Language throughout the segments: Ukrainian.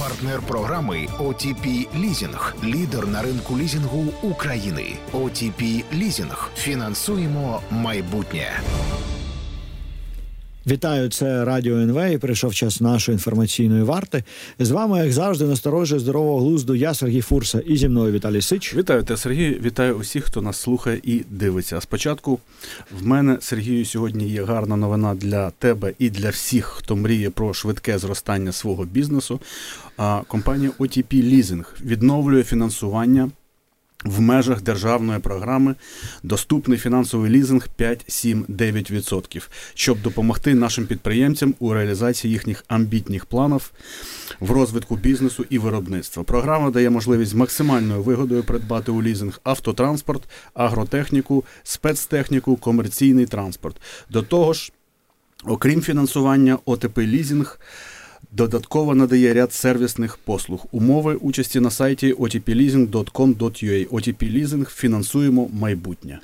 Партнер програми OTP Лізінг. Лідер на ринку лізінгу України. OTP Лізінг. Фінансуємо майбутнє. Вітаю, це Радіо НВ і прийшов час нашої інформаційної варти. З вами, як завжди, на сторожі здорового глузду. Я Сергій Фурса і зі мною Віталій Сич. Вітаю тебе, Сергій. Вітаю усіх, хто нас слухає і дивиться. Спочатку в мене Сергію сьогодні є гарна новина для тебе і для всіх, хто мріє про швидке зростання свого бізнесу. А компанія OTP Leasing відновлює фінансування в межах державної програми доступний фінансовий лізинг 5-7-9%, щоб допомогти нашим підприємцям у реалізації їхніх амбітних планів в розвитку бізнесу і виробництва. Програма дає можливість з максимальною вигодою придбати у лізинг автотранспорт, агротехніку, спецтехніку, комерційний транспорт. До того ж, окрім фінансування, ОТП лізинг. Додатково надає ряд сервісних послуг. Умови участі на сайті otpleasing.com.ua. OTP Leasing фінансуємо майбутнє.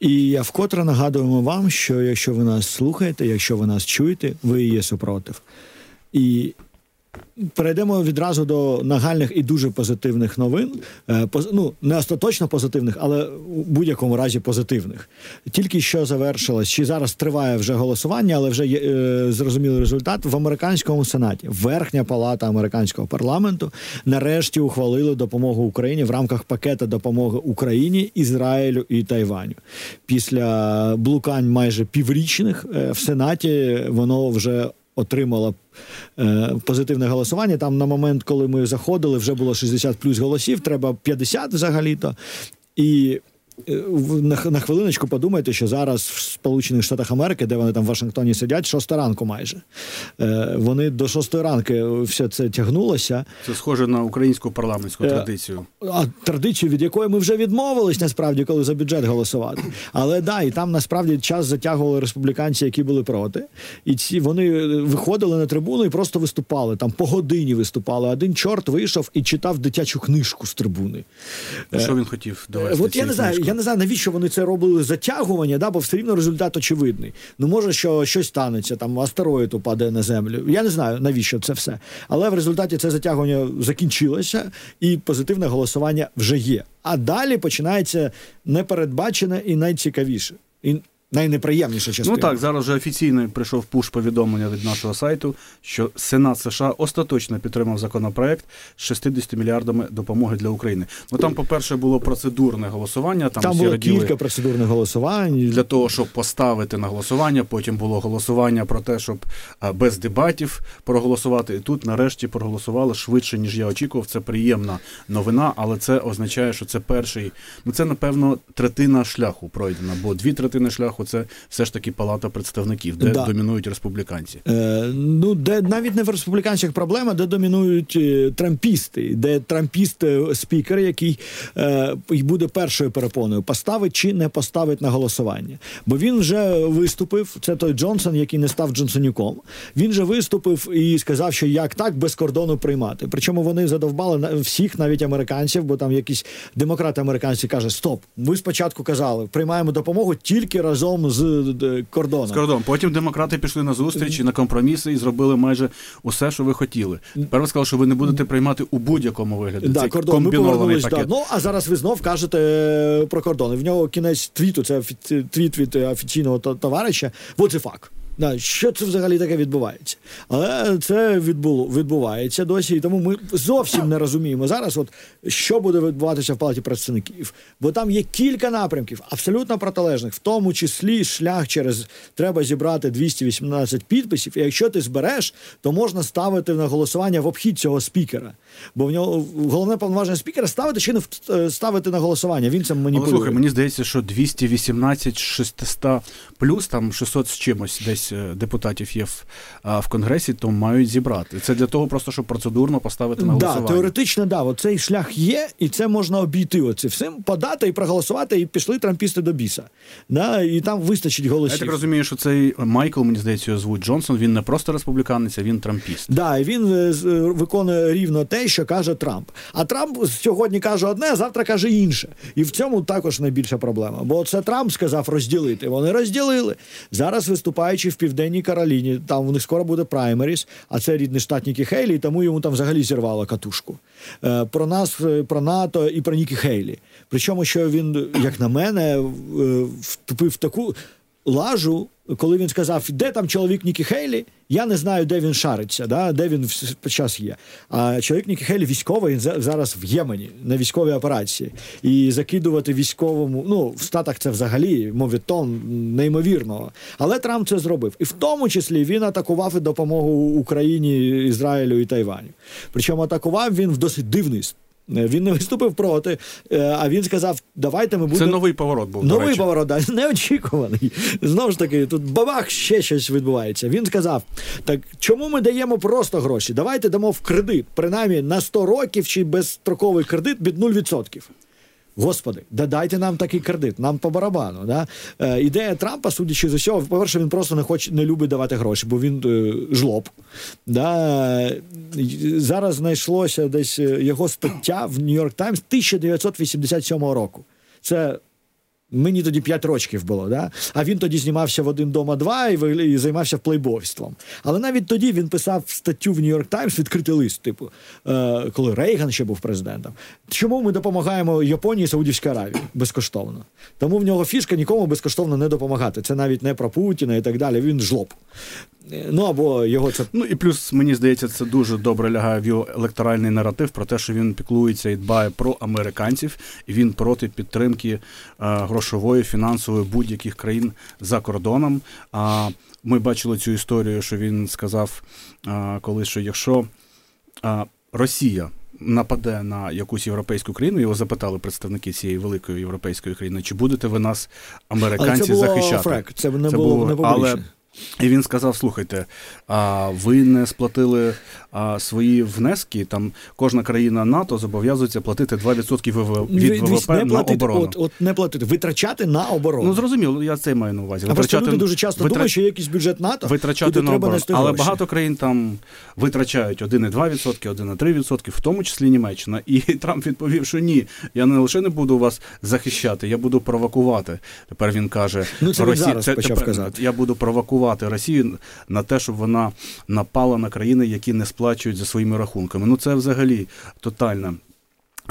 І я вкотре нагадуємо вам, що якщо ви нас слухаєте, якщо ви нас чуєте, ви є супротив. І Перейдемо відразу до нагальних і дуже позитивних новин. Е, ну, не остаточно позитивних, але у будь-якому разі позитивних. Тільки що завершилось, чи зараз триває вже голосування, але вже є е, зрозумілий результат в американському сенаті. Верхня палата американського парламенту нарешті ухвалили допомогу Україні в рамках пакета допомоги Україні, Ізраїлю і Тайваню. Після блукань майже піврічних е, в сенаті воно вже отримала е, позитивне голосування. Там на момент, коли ми заходили, вже було 60 плюс голосів, треба 50 взагалі-то. І на, на хвилиночку подумайте, що зараз в Сполучених Штатах Америки, де вони там в Вашингтоні сидять, шоста ранку майже. Е, Вони до шостої ранки все це тягнулося. Це схоже на українську парламентську е, традицію. А традицію, від якої ми вже відмовились, насправді, коли за бюджет голосувати. Але да, і там насправді час затягували республіканці, які були проти. І ці вони виходили на трибуну і просто виступали. Там по годині виступали. Один чорт вийшов і читав дитячу книжку з трибуни. Що він хотів довести? От я не знаю я не знаю, навіщо вони це робили затягування, да, бо все рівно результат очевидний. Ну, може, що щось станеться, там астероїд упаде на землю. Я не знаю, навіщо це все. Але в результаті це затягування закінчилося, і позитивне голосування вже є. А далі починається непередбачене і найцікавіше. І найнеприємніша частина. Ну так, зараз вже офіційно прийшов пуш повідомлення від нашого сайту, що Сенат США остаточно підтримав законопроект з 60 мільярдами допомоги для України. Ну там, по-перше, було процедурне голосування. Там, там було раділи кілька процедурних голосувань для того, щоб поставити на голосування. Потім було голосування про те, щоб без дебатів проголосувати. І тут, нарешті, проголосували швидше ніж я очікував. Це приємна новина, але це означає, що це перший. Ну це напевно третина шляху пройдена, бо дві третини шляху це все ж таки палата представників, де да. домінують республіканці. Е, Ну де навіть не в республіканцях проблема, де домінують е, трампісти, де трампіст е, спікер, який е, буде першою перепоною, поставить чи не поставить на голосування. Бо він вже виступив. Це той Джонсон, який не став Джонсонюком. Він же виступив і сказав, що як так без кордону приймати. Причому вони задовбали всіх, навіть американців, бо там якісь демократи американці кажуть: Стоп, ви спочатку казали, приймаємо допомогу тільки разом разом з кордоном. З кордоном. Потім демократи пішли на зустріч і на компроміси і зробили майже усе, що ви хотіли. Тепер ви сказали, що ви не будете приймати у будь-якому вигляді. Да, Цей кордон. комбінований пакет. Да. Ну а зараз ви знов кажете е, про кордони. В нього кінець твіту. Це твіт від офіційного товариша. Вот це факт. Да, Що це взагалі таке відбувається? Але це відбуло, відбувається досі, і тому ми зовсім не розуміємо зараз, от що буде відбуватися в палаті представників. Бо там є кілька напрямків, абсолютно протилежних, в тому числі шлях через треба зібрати 218 підписів. І якщо ти збереш, то можна ставити на голосування в обхід цього спікера. Бо в нього головне повноваження спікера ставити чи не е, ставити на голосування. Він цим маніпулює. Але, слухай, мені здається, що 218 600 плюс там 600 з чимось десь більшість е, депутатів є в, в конгресі, то мають зібрати. Це для того, просто щоб процедурно поставити на голосування. Да, теоретично, да, цей шлях є, і це можна обійти. Оце всім подати і проголосувати, і пішли трампісти до біса. Да, І там вистачить голосів. Я так розумію, що цей Майкл, мені здається, його звуть Джонсон. Він не просто республіканець, а він трампіст. Да, і він е, е, виконує рівно те, що каже Трамп. А Трамп сьогодні каже одне, а завтра каже інше. І в цьому також найбільша проблема. Бо це Трамп сказав розділити. Вони розділили. Зараз виступаючи Південній Кароліні. Там у них скоро буде праймеріс, а це рідний штат Нікі Хейлі, тому йому там взагалі зірвало катушку. Е, про нас, е, про НАТО і про Нікі Хейлі. Причому, що він, як на мене, вступив в таку лажу, коли він сказав, де там чоловік Нікі Хейлі, я не знаю, де він шариться, да, де він час є. А чоловік Нікі Хейлі військовий він зараз в Ємені на військовій операції. І закидувати військовому, ну, в Штатах це взагалі мовітон неймовірного. Але Трамп це зробив. І в тому числі він атакував і допомогу Україні, Ізраїлю і Тайваню. Причому атакував він в досить дивний він не виступив проти, е, а він сказав: давайте ми будемо. Це новий поворот був. Новий поворот, да, неочікуваний. Знову ж таки, тут бабах ще щось відбувається. Він сказав: так чому ми даємо просто гроші? Давайте дамо в кредит, принаймні на 100 років чи безстроковий кредит від 0%. Господи, да дайте нам такий кредит, нам по барабану. Да? Е, Ідея Трампа, судячи з усього, по-перше, він просто не хоче не любить давати гроші, бо він е, жлоб. Да? Зараз знайшлося десь е, його стаття в Нью-Йорк Таймс 1987 року. Це Мені тоді 5 років було, да? а він тоді знімався в один дома два і, і займався плейбойством. Але навіть тоді він писав статтю в Нью-Йорк Таймс, відкритий лист, типу, е, коли Рейган ще був президентом. Чому ми допомагаємо Японії і Саудівській Аравії безкоштовно? Тому в нього фішка нікому безкоштовно не допомагати. Це навіть не про Путіна і так далі. Він жлоб. Ну або його це ну і плюс мені здається, це дуже добре лягає в його електоральний наратив про те, що він піклується і дбає про американців, і він проти підтримки е, грошової, фінансової будь-яких країн за кордоном. А ми бачили цю історію, що він сказав е, колись, що якщо е, Росія. Нападе на якусь європейську країну, його запитали представники цієї великої європейської країни, чи будете ви нас, американці, але це було захищати? Фрек, це не це було, було не але і він сказав: слухайте, а ви не сплатили а, свої внески. Там кожна країна НАТО зобов'язується платити 2% ВВ, від ВВП не на оборону. От, от не платити, витрачати на оборону. Ну зрозуміло, я це маю на увазі. А витрачати, просто люди дуже часто витра... думають, що є якийсь бюджет НАТО витрачати на оборону. Але багато країн там витрачають 1,2%, 1,3%, в тому числі Німеччина. І Трамп відповів, що ні, я не лише не буду вас захищати, я буду провокувати. Тепер він каже: ну, це Росі... зараз це, почав тепер, казати. я буду провокувати провокувати Росію на те, щоб вона напала на країни, які не сплачують за своїми рахунками. Ну це взагалі тотальна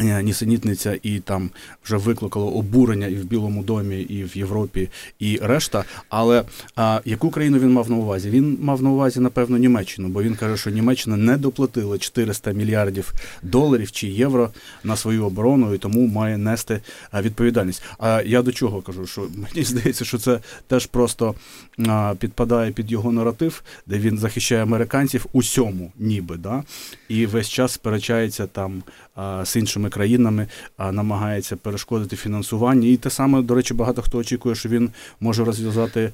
нісенітниця і там вже викликало обурення і в Білому домі, і в Європі, і решта. Але а, яку країну він мав на увазі? Він мав на увазі, напевно, Німеччину, бо він каже, що Німеччина не доплатила 400 мільярдів доларів чи євро на свою оборону і тому має нести відповідальність. А я до чого кажу? Що мені здається, що це теж просто а, підпадає під його наратив, де він захищає американців усьому, ніби да, і весь час сперечається там а, з іншими іншими країнами, намагається перешкодити фінансування. І те саме, до речі, багато хто очікує, що він може розв'язати.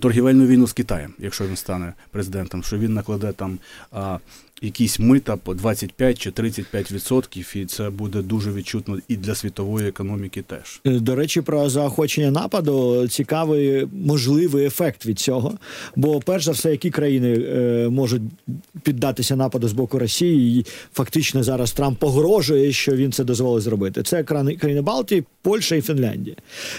Торгівельну війну з Китаєм, якщо він стане президентом, що він накладе там а, якісь мита по 25 чи 35 відсотків, і це буде дуже відчутно і для світової економіки. Теж е, до речі, про заохочення нападу цікавий можливий ефект від цього. Бо, перш за все, які країни е, можуть піддатися нападу з боку Росії, і фактично зараз Трамп погрожує, що він це дозволить зробити. Це країни Балтії, Польща і Фінляндія.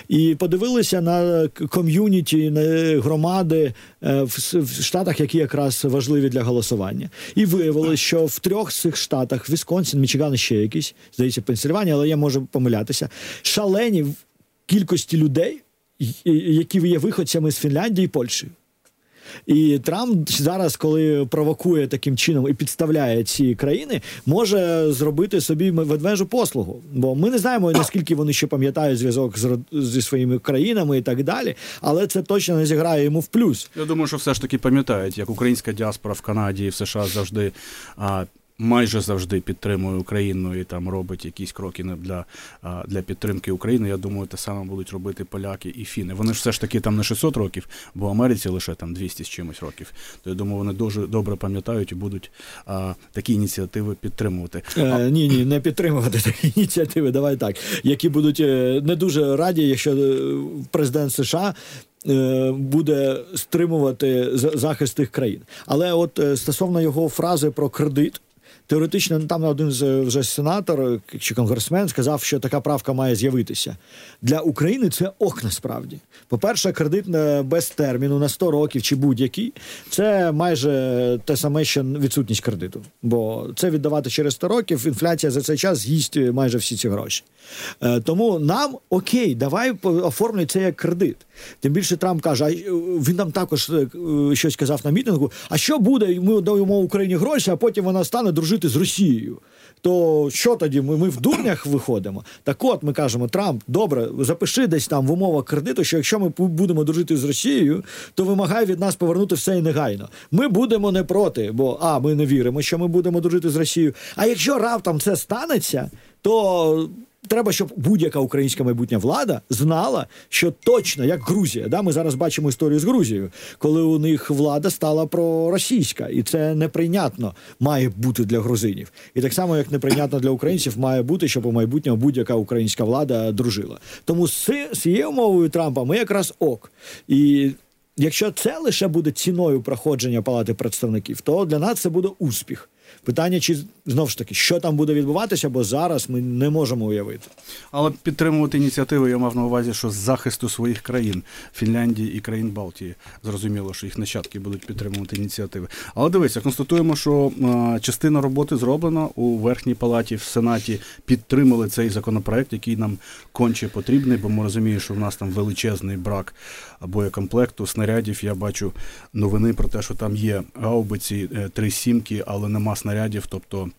І подивилися на ком'юніті, на громади е, в штатах, які якраз важливі для голосування, і виявили, виявилось, що в трьох з цих штатах Вісконсін, Мічиган і ще якісь, здається, Пенсильванія, але я можу помилятися. Шалені в кількості людей, які є виходцями з Фінляндії і Польщі. І Трамп зараз, коли провокує таким чином і підставляє ці країни, може зробити собі ведмежу послугу. Бо ми не знаємо наскільки вони ще пам'ятають зв'язок з зі своїми країнами і так далі. Але це точно не зіграє йому в плюс. Я думаю, що все ж таки пам'ятають, як українська діаспора в Канаді і в США завжди. А, майже завжди підтримує Україну і там робить якісь кроки для для підтримки України. Я думаю, те саме будуть робити поляки і фіни. Вони ж все ж таки там не 600 років, бо в Америці лише там 200 з чимось років. То я думаю, вони дуже добре пам'ятають і будуть а, такі ініціативи підтримувати. Е, Ні, ні, не підтримувати такі ініціативи. Давай так, які будуть е, не дуже раді, якщо е, президент США. Е, буде стримувати захист тих країн, але от стосовно його фрази про кредит, теоретично там один з вже сенатор чи конгресмен сказав, що така правка має з'явитися для України. Це ок насправді. По перше, кредит без терміну на 100 років чи будь-який це майже те саме, що відсутність кредиту, бо це віддавати через 100 років. Інфляція за цей час з'їсть майже всі ці гроші. Е, тому нам окей, давай оформлюй це як кредит. Тим більше Трамп каже, а він нам також е, щось сказав на мітингу. А що буде? Ми даємо Україні гроші, а потім вона стане дружити з Росією. То що тоді? Ми ми в дурнях виходимо? Так от ми кажемо, Трамп, добре, запиши десь там в умовах кредиту, що якщо ми будемо дружити з Росією, то вимагай від нас повернути все і негайно. Ми будемо не проти, бо а ми не віримо, що ми будемо дружити з Росією. А якщо раптом це станеться, то треба, щоб будь-яка українська майбутня влада знала, що точно як Грузія, да, ми зараз бачимо історію з Грузією, коли у них влада стала проросійська, і це неприйнятно має бути для грузинів. І так само, як неприйнятно для українців, має бути, щоб у майбутньому будь-яка українська влада дружила. Тому з цією мовою Трампа ми якраз ок. І якщо це лише буде ціною проходження палати представників, то для нас це буде успіх. Питання, чи знову ж таки, що там буде відбуватися, бо зараз ми не можемо уявити. Але підтримувати ініціативи я мав на увазі, що з захисту своїх країн Фінляндії і країн Балтії зрозуміло, що їх нащадки будуть підтримувати ініціативи. Але дивися, констатуємо, що а, частина роботи зроблена у верхній палаті в сенаті. Підтримали цей законопроект, який нам конче потрібний, бо ми розуміємо, що в нас там величезний брак боєкомплекту, снарядів. Я бачу новини про те, що там є гаубиці, е, три сімки, але нема снарядів. Тобто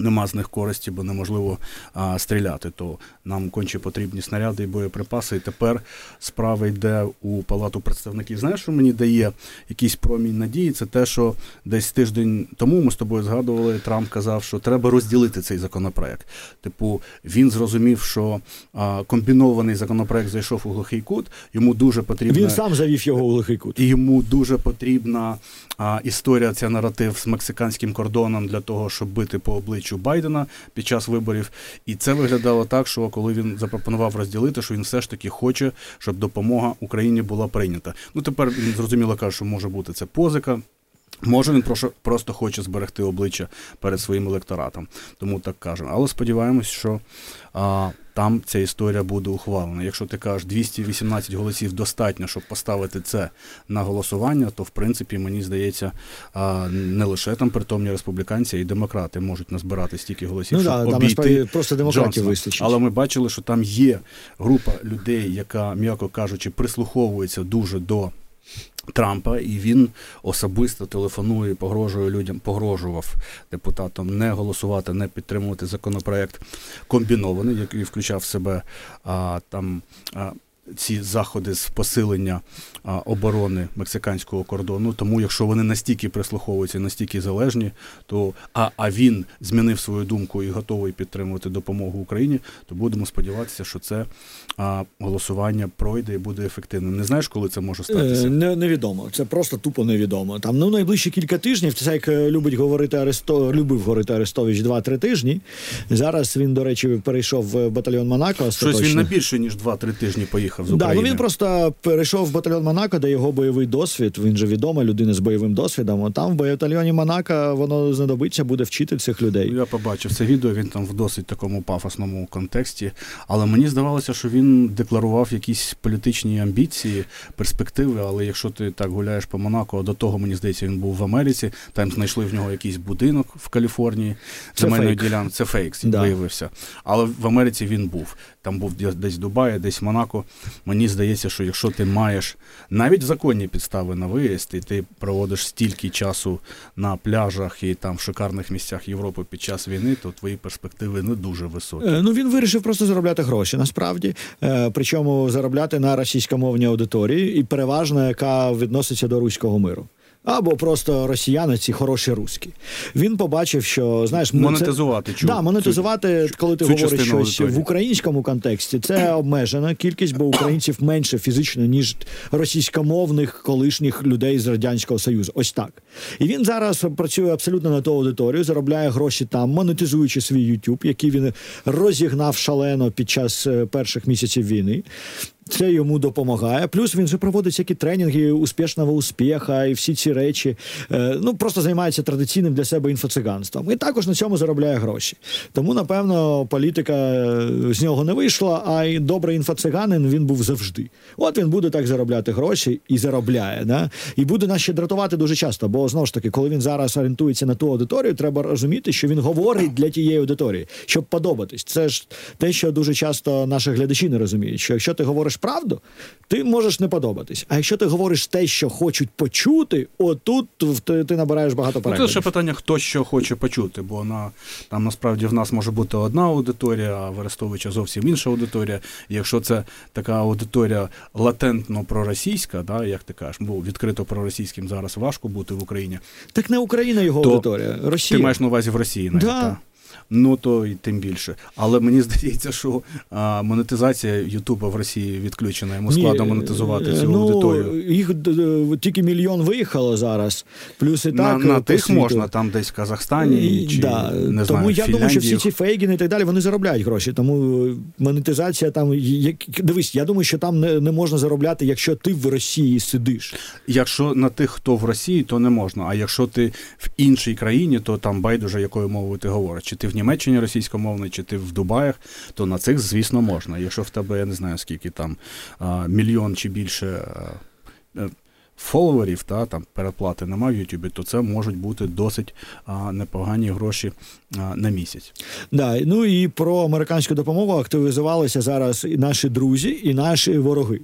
Нема з них користі, бо неможливо а, стріляти. То нам конче потрібні снаряди і боєприпаси. І тепер справа йде у палату представників. Знаєш, що мені дає якийсь промінь надії? Це те, що десь тиждень тому ми з тобою згадували. Трамп казав, що треба розділити цей законопроект. Типу, він зрозумів, що а, комбінований законопроект зайшов у глухий кут. Йому дуже потрібно. Він сам завів його у глухий кут. І йому дуже потрібна а, історія. Ця наратив з мексиканським кордоном для того, щоб бити по обличчю обличчю Байдена під час виборів, і це виглядало так, що коли він запропонував розділити, що він все ж таки хоче, щоб допомога Україні була прийнята. Ну тепер він зрозуміло каже, що може бути це позика. Може, він просто хоче зберегти обличчя перед своїм електоратом, тому так кажемо. Але сподіваємось, що а, там ця історія буде ухвалена. Якщо ти кажеш 218 голосів достатньо, щоб поставити це на голосування, то в принципі мені здається, не лише там притомні республіканці, й демократи можуть назбирати стільки голосів, ну, щоб да, обійти там просто демократів вистачить. Але ми бачили, що там є група людей, яка, м'яко кажучи, прислуховується дуже до. Трампа, і він особисто телефонує, погрожує людям, погрожував депутатам не голосувати, не підтримувати законопроект комбінований, який включав в себе а, там. А, ці заходи з посилення оборони мексиканського кордону. Тому, якщо вони настільки прислуховуються, настільки залежні, то а а він змінив свою думку і готовий підтримувати допомогу Україні, то будемо сподіватися, що це а, голосування пройде і буде ефективним. Не знаєш, коли це може статися? Е, не, невідомо. Це просто тупо невідомо. Там ну найближчі кілька тижнів. Це як е, любить говорити Аресто, любив говорити Арестович 2-3 тижні. Зараз він, до речі, перейшов в батальйон Монако. Щось він на більше ніж 2-3 тижні поїхав з України. Да, ну він просто перейшов в батальйон Монако, де його бойовий досвід. Він же відома людина з бойовим досвідом. Там в батальйоні Монако воно знадобиться, буде вчити цих людей. Я побачив це відео. Він там в досить такому пафосному контексті. Але мені здавалося, що він декларував якісь політичні амбіції, перспективи. Але якщо ти так гуляєш по Монако, до того мені здається, він був в Америці. Там знайшли в нього якийсь будинок в Каліфорнії. Земельної ділянки. Це фейк да. виявився. Але в Америці він був. Там був десь Дубай, десь Монако. Мені здається, що якщо ти маєш навіть законні підстави на виїзд, і ти проводиш стільки часу на пляжах і там в шикарних місцях Європи під час війни, то твої перспективи не дуже високі. Е, ну він вирішив просто заробляти гроші насправді, е, причому заробляти на російськомовній аудиторії, і переважно яка відноситься до руського миру або просто росіяни, ці хороші руські. Він побачив, що знаєш, монетизувати це... да, монетизувати, цю, коли ти цю говориш щось аудиторії. в українському контексті, це обмежена кількість, бо українців менше фізично ніж російськомовних колишніх людей з радянського союзу. Ось так. І він зараз працює абсолютно на ту аудиторію, заробляє гроші там, монетизуючи свій YouTube, який він розігнав шалено під час е, перших місяців війни. Це йому допомагає. Плюс він же проводить всякі тренінги успішного успіха і всі ці речі. Е, ну просто займається традиційним для себе інфоциганством. І також на цьому заробляє гроші. Тому, напевно, політика е, з нього не вийшла, а й добрий інфоциганин він був завжди. От він буде так заробляти гроші і заробляє. Да? І буде нас ще дратувати дуже часто. Бо знову ж таки, коли він зараз орієнтується на ту аудиторію, треба розуміти, що він говорить для тієї аудиторії, щоб подобатись. Це ж те, що дуже часто наші глядачі не розуміють. Що якщо ти говориш правду, ти можеш не подобатись. А якщо ти говориш те, що хочуть почути, отут ти, ти набираєш багато переглядів. Ну, Це ще питання, хто що хоче почути, бо на там насправді в нас може бути одна аудиторія, а в Арестовича зовсім інша аудиторія. І якщо це така аудиторія латентно проросійська, да, як ти кажеш, бо відкрито проросійським зараз важко бути в Україні. Так не Україна його То аудиторія, Росія. Ти маєш на увазі в Росії навіть, Да. та? Ну то і тим більше. Але мені здається, що а, монетизація Ютуба в Росії відключена. Йому складно монетизувати е, цю ну, аудиторію. Їх д- тільки мільйон виїхало зараз. Плюс і так на по тих світу. можна, там десь в Казахстані чи да. не Тому знаю, я в думаю, що всі ці фейгіни і так далі вони заробляють гроші. Тому монетизація там як дивись, я думаю, що там не, не можна заробляти, якщо ти в Росії сидиш. Якщо на тих, хто в Росії, то не можна. А якщо ти в іншій країні, то там байдуже якою мовою ти говориш. Чи ти в Німеччині російськомовний, чи ти в Дубаях, то на цих, звісно, можна. Якщо в тебе, я не знаю скільки там мільйон чи більше. Фоловерів та там переплати нема в Ютубі, то це можуть бути досить а, непогані гроші а, на місяць. Да, ну і про американську допомогу активізувалися зараз і наші друзі, і наші вороги.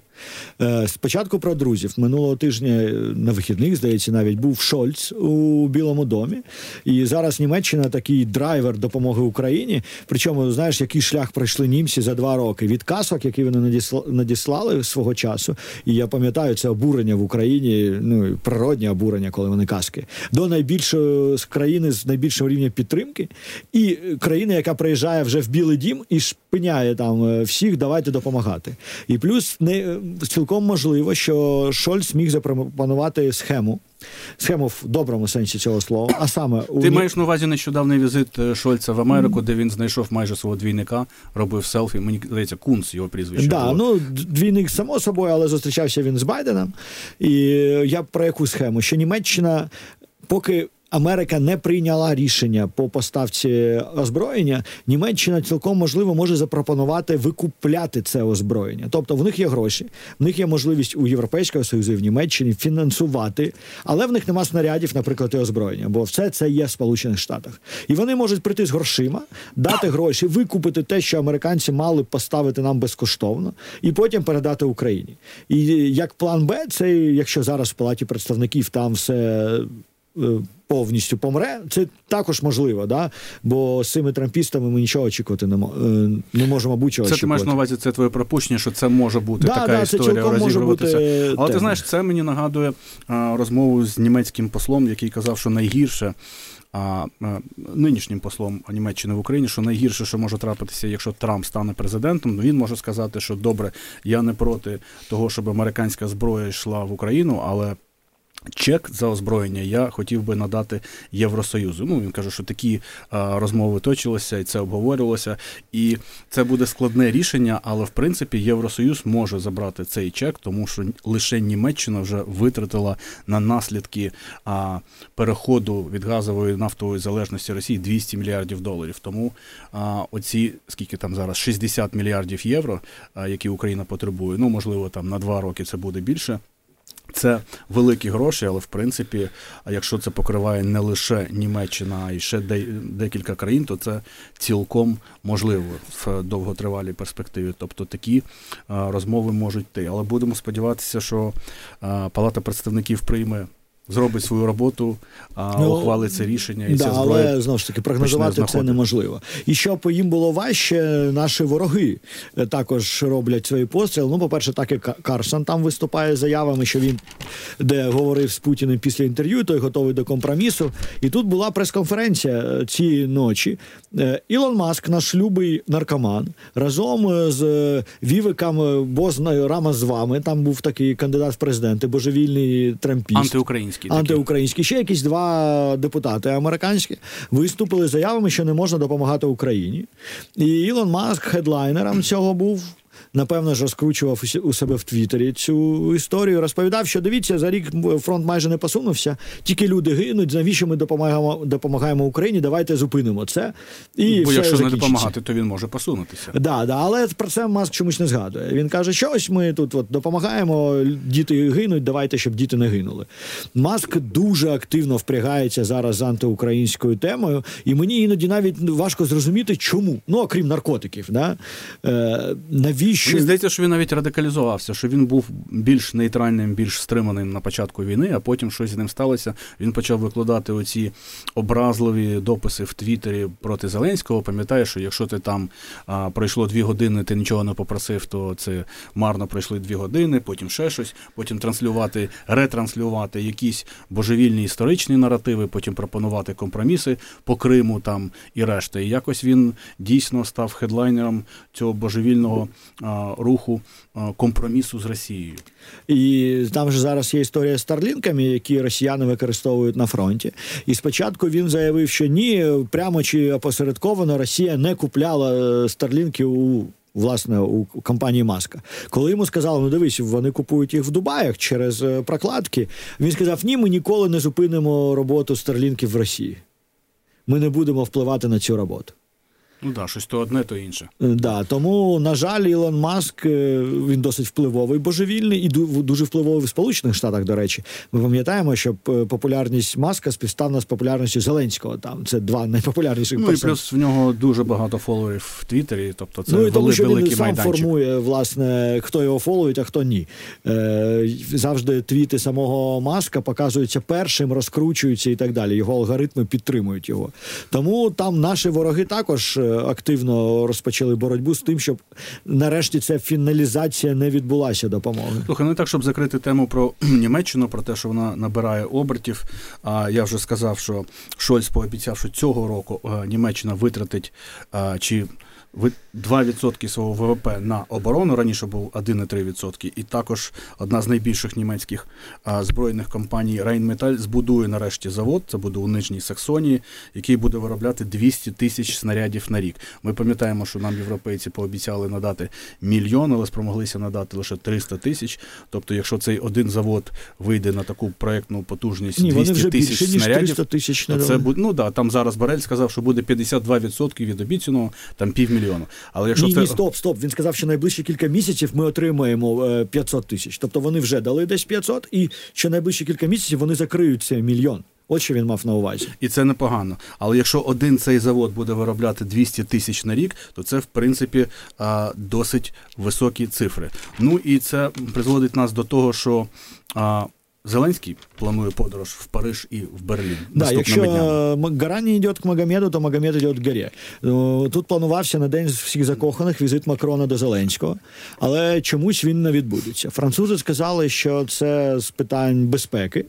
Е, спочатку про друзів. Минулого тижня е, на вихідних, здається, навіть був Шольц у Білому домі. І зараз Німеччина такий драйвер допомоги Україні. Причому, знаєш, який шлях пройшли німці за два роки від касок, які вони надісла- надіслали свого часу. І я пам'ятаю це обурення в Україні, ну природні обурення, коли вони каски, до найбільшої країни з найбільшого рівня підтримки, і країни, яка приїжджає вже в Білий Дім і шпиняє там е, всіх, давайте допомагати. І плюс не е, цілком можливо, що Шольц міг запропонувати схему. Схему в доброму сенсі цього слова, а саме у Ти маєш на увазі нещодавний візит е, Шольца в Америку, де він знайшов майже свого двійника, робив селфі. Мені здається, Кунц його прізвище. Да, було. ну двійник само собою, але зустрічався він з Байденом. І я про яку схему? Що Німеччина, поки Америка не прийняла рішення по поставці озброєння, Німеччина цілком можливо може запропонувати викупляти це озброєння. Тобто в них є гроші, в них є можливість у Європейського Союзу і в Німеччині фінансувати, але в них нема снарядів, наприклад, і озброєння, бо все це є в Сполучених Штатах. І вони можуть прийти з грошима, дати гроші, викупити те, що американці мали поставити нам безкоштовно, і потім передати Україні. І як план Б, це якщо зараз в палаті представників там все. Е, Повністю помре, це також можливо, да? бо з цими трампістами ми нічого очікувати не, е, не можемо будь-чого Це ти маєш на увазі, це твоє пропущення, що це може бути Да, така да, це історія може розігруватися. бути Але ти знаєш, це мені нагадує розмову з німецьким послом, який казав, що найгірше. А, а, нинішнім послом Німеччини в Україні, що найгірше, що може трапитися, якщо Трамп стане президентом, ну він може сказати, що добре, я не проти того, щоб американська зброя йшла в Україну, але чек за озброєння я хотів би надати Євросоюзу. Ну він каже, що такі а, розмови точилися і це обговорювалося. І це буде складне рішення, але в принципі Євросоюз може забрати цей чек, тому що лише Німеччина вже витратила на наслідки а, переходу від газової нафтової залежності Росії 200 мільярдів доларів. Тому а, оці скільки там зараз 60 мільярдів євро, а, які Україна потребує. Ну можливо, там на два роки це буде більше. Це великі гроші, але в принципі, якщо це покриває не лише Німеччина, а й ще декілька країн, то це цілком можливо в довготривалій перспективі. Тобто такі розмови можуть йти. Але будемо сподіватися, що Палата представників прийме. Зробить свою роботу, а, Ну, ухвалить це рішення, і да, ця зброя але знову ж таки прогнозувати це неможливо. І щоб їм було важче, наші вороги е, також роблять свої постріли. Ну, по-перше, так і Карсон там виступає з заявами, що він де говорив з Путіним після інтерв'ю, той готовий до компромісу. І тут була прес-конференція е, цієї ночі. Е, Ілон Маск, наш любий наркоман, разом з Вівиком Бозною Рама з вами. Там був такий кандидат в президенти, божевільний трампіст. антиукраїнський такий. Антиукраїнські. Ще якісь два депутати американські виступили з заявами, що не можна допомагати Україні. І Ілон Маск хедлайнером цього був. Напевно ж розкручував у себе в Твіттері цю історію. Розповідав, що дивіться, за рік фронт майже не посунувся, тільки люди гинуть. Навіщо ми допомагаємо допомагаємо Україні? Давайте зупинимо це. І Бо все якщо не допомагати, то він може посунутися. Да, да, але про це Маск чомусь не згадує. Він каже, що ось ми тут от допомагаємо, діти гинуть. Давайте, щоб діти не гинули. Маск дуже активно впрягається зараз з антиукраїнською темою, і мені іноді навіть важко зрозуміти, чому. Ну окрім наркотиків, да е, навіщо Мені здається, що він навіть радикалізувався, що він був більш нейтральним, більш стриманим на початку війни, а потім щось з ним сталося. Він почав викладати оці образливі дописи в Твіттері проти Зеленського. Пам'ятаєш, що якщо ти там а, пройшло дві години, ти нічого не попросив, то це марно пройшли дві години, потім ще щось, потім транслювати, ретранслювати якісь божевільні історичні наративи, потім пропонувати компроміси по Криму там і решта. І якось він дійсно став хедлайнером цього божевільного руху компромісу з Росією. І там же зараз є історія з старлінками, які росіяни використовують на фронті. І спочатку він заявив, що ні, прямо чи опосередковано Росія не купляла е, старлінки у. Власне, у компанії Маска, коли йому сказали, ну дивись, вони купують їх в Дубаях через е, прокладки. Він сказав: Ні, ми ніколи не зупинимо роботу старлінків в Росії. Ми не будемо впливати на цю роботу. Ну да, щось то одне, то інше. Е, да, Тому, на жаль, Ілон Маск е, він досить впливовий, божевільний і дуже впливовий в Сполучених Штатах. До речі, ми пам'ятаємо, що е, популярність Маска співставна з популярністю Зеленського. Там це два найпопулярніших Ну і плюс в нього дуже багато фоловерів в Твіттері. Тобто це ну, і тому, що він сам формує власне хто його фоловить, а хто ні. Е, Завжди твіти самого Маска показуються першим, розкручуються і так далі. Його алгоритми підтримують його. Тому там наші вороги також активно розпочали боротьбу з тим, щоб нарешті ця фіналізація не відбулася допомоги. Слухай, ну так, щоб закрити тему про Німеччину, про те, що вона набирає обертів. А я вже сказав, що Шольц пообіцяв, що цього року Німеччина витратить чи 2% свого ВВП на оборону. Раніше був 1,3%. І також одна з найбільших німецьких а, збройних компаній Rheinmetall збудує нарешті завод. Це буде у Нижній Саксонії, який буде виробляти 200 тисяч снарядів на рік. Ми пам'ятаємо, що нам європейці пообіцяли надати мільйон, але спромоглися надати лише 300 тисяч. Тобто, якщо цей один завод вийде на таку проєктну потужність Ні, 200 тисяч снарядів, тисяч то це буде ну да там зараз Барель сказав, що буде 52% від обіцяного, там півмільйона мільйону. Але якщо ні, це... ні, стоп, стоп. Він сказав, що найближчі кілька місяців ми отримаємо 500 е, тисяч. Тобто вони вже дали десь 500, і що найближчі кілька місяців вони закриють цей мільйон. От що він мав на увазі, і це непогано. Але якщо один цей завод буде виробляти 200 тисяч на рік, то це в принципі досить високі цифри. Ну і це призводить нас до того, що Зеленський планує подорож в Париж і в Берлін. Да, Якщо гора не йде к Магомеду, то Магомед йде к горі. Ну, тут планувався на день всіх закоханих візит Макрона до Зеленського, але чомусь він не відбудеться. Французи сказали, що це з питань безпеки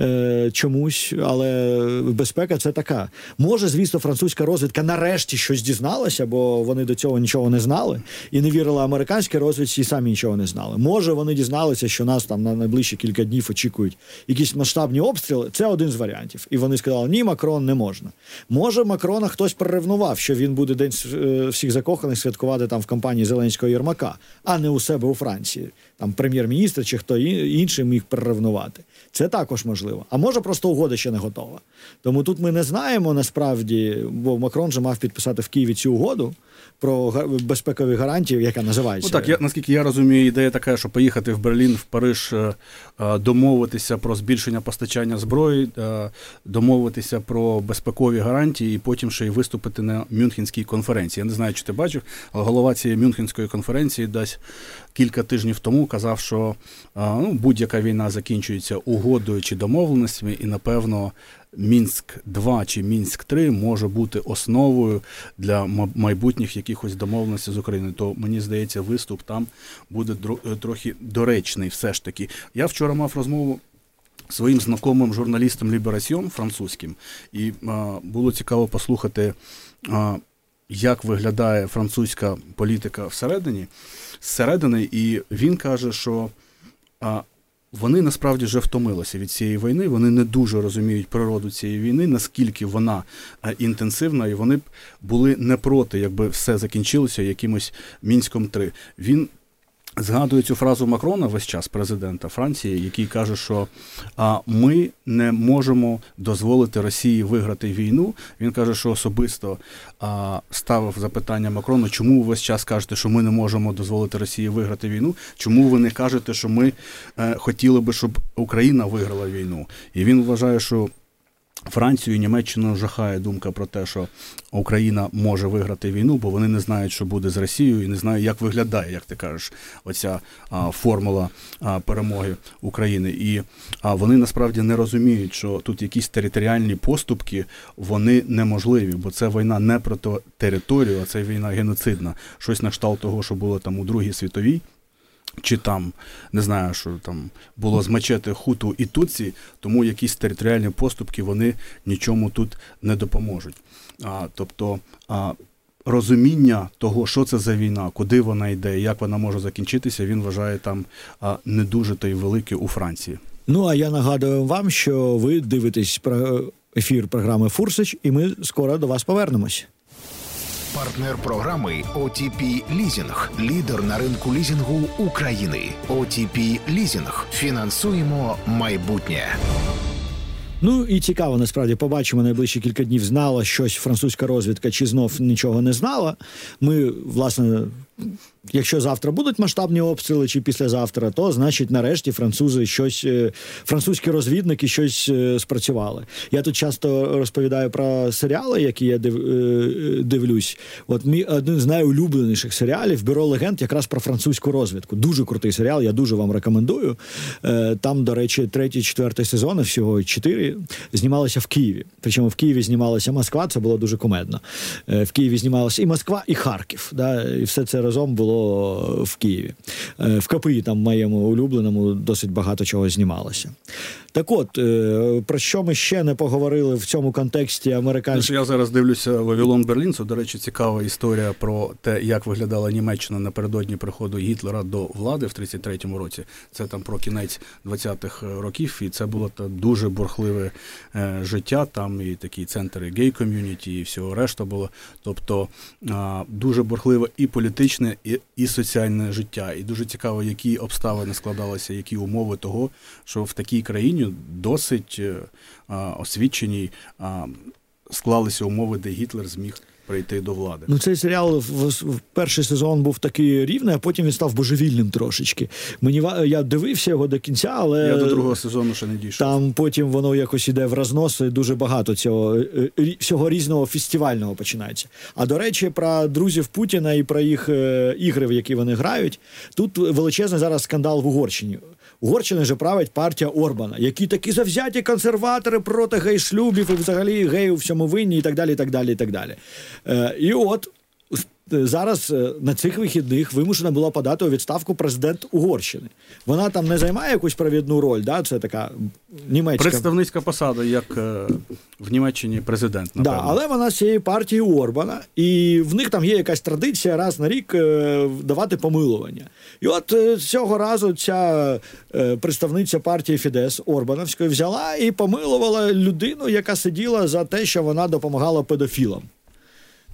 е, чомусь, але безпека це така. Може, звісно, французька розвідка нарешті щось дізналася, бо вони до цього нічого не знали і не вірили американській розвідці, і самі нічого не знали. Може, вони дізналися, що нас там на найближчі кілька днів очікують якісь масштабні обстріли. Це один з варіантів. І вони сказали, ні, Макрон не можна. Може, Макрона хтось переревнував, що він буде день е, всіх закоханих святкувати там в компанії Зеленського Єрмака, а не у себе у Франції. Там прем'єр-міністр чи хто інший міг переревнувати. Це також можливо. А може просто угода ще не готова. Тому тут ми не знаємо насправді, бо Макрон же мав підписати в Києві цю угоду про безпекові гарантії, яка називається. Ну, так, я наскільки я розумію, ідея така, що поїхати в Берлін, в Париж, е, е, домовитися про збільшення постачання зброї, е, домовитися про безпекові гарантії, і потім ще й виступити на Мюнхенській конференції. Я не знаю, чи ти бачив, але голова цієї Мюнхенської конференції десь кілька тижнів тому казав, що ну, будь-яка війна закінчується угодою чи домовленостями, і напевно Мінськ 2 чи Мінськ 3 може бути основою для майбутніх якихось домовленостей з Україною. То мені здається, виступ там буде е, трохи доречний. Все ж таки, я вчора мав розмову. Своїм знайомим журналістом Ліберасьон французьким, і а, було цікаво послухати, а, як виглядає французька політика всередині, зсередини, і він каже, що а, вони насправді вже втомилися від цієї війни. Вони не дуже розуміють природу цієї війни, наскільки вона е, інтенсивна, і вони б були не проти, якби все закінчилося якимось мінськом 3 Він Згадую цю фразу Макрона весь час, президента Франції, який каже, що а, ми не можемо дозволити Росії виграти війну. Він каже, що особисто а, ставив запитання Макрону, чому ви весь час кажете, що ми не можемо дозволити Росії виграти війну? Чому ви не кажете, що ми е, хотіли би, щоб Україна виграла війну? І він вважає, що Францію і Німеччину жахає думка про те, що Україна може виграти війну, бо вони не знають, що буде з Росією, і не знають, як виглядає, як ти кажеш, оця а, формула а, перемоги України. І а, вони насправді не розуміють, що тут якісь територіальні поступки вони неможливі, бо це війна не про територію, а це війна геноцидна. Щось на кшталт того, що було там у Другій світовій чи там не знаю, що там було з мачети хуту і туці, тому якісь територіальні поступки вони нічому тут не допоможуть. А, Тобто а, розуміння того, що це за війна, куди вона йде, як вона може закінчитися, він вважає там а, не дуже то й велике у Франції. Ну а я нагадую вам, що ви дивитесь про ефір програми Фурсич, і ми скоро до вас повернемось. Партнер програми OTP Лізінг, лідер на ринку лізінгу України. OTP Лізінг. Фінансуємо майбутнє. Ну і цікаво, насправді побачимо найближчі кілька днів. Знала щось французька розвідка, чи знов нічого не знала. Ми, власне, Якщо завтра будуть масштабні обстріли чи післязавтра, то значить нарешті французи щось, е, французькі розвідники щось е, спрацювали. Я тут часто розповідаю про серіали, які я е, дивлюсь. От мій один з найулюбленіших серіалів Бюро легенд якраз про французьку розвідку. Дуже крутий серіал, я дуже вам рекомендую. Там, до речі, третій, четвертий сезони, всього чотири, знімалися в Києві. Причому в Києві знімалася Москва, це було дуже комедно. В Києві знімалася і Москва, і Харків. Да? І все це разом було в Києві. Е, в КПІ там моєму улюбленому досить багато чого знімалося. Так от, е, про що ми ще не поговорили в цьому контексті американського... Я зараз дивлюся Вавилон Берлін. Це, до речі, цікава історія про те, як виглядала Німеччина напередодні приходу Гітлера до влади в 33-му році. Це там про кінець 20-х років, і це було та дуже бурхливе е, життя. Там і такі центри гей-ком'юніті, і всього решта було. Тобто дуже бурхливе і політичне, і, і соціальне життя. І дуже цікаво, які обставини складалися, які умови того, що в такій країні досить е, освіченій склалися умови, де Гітлер зміг. Прийти до влади. Ну цей серіал в, в перший сезон був такий рівний, а потім він став божевільним трошечки. Мені я дивився його до кінця, але я до другого сезону ще не дійшов. Там потім воно якось іде в рознос, і дуже багато цього е, е, всього різного фестивального починається. А до речі, про друзів Путіна і про їх ігри, в які вони грають. Тут величезний зараз скандал в Угорщині. Угорщини же править партія Орбана, які такі завзяті консерватори проти гей-шлюбів і взагалі геїв всьому винні, і так далі. І так далі, і так далі. Е, І от зараз е, на цих вихідних вимушена була подати у відставку президент Угорщини. Вона там не займає якусь провідну роль, да? це така німецька представницька посада, як е, в Німеччині президент. Да, але вона з цієї партії Орбана, і в них там є якась традиція раз на рік е, давати помилування. І от цього разу ця представниця партії Фідес Орбановської взяла і помилувала людину, яка сиділа за те, що вона допомагала педофілам.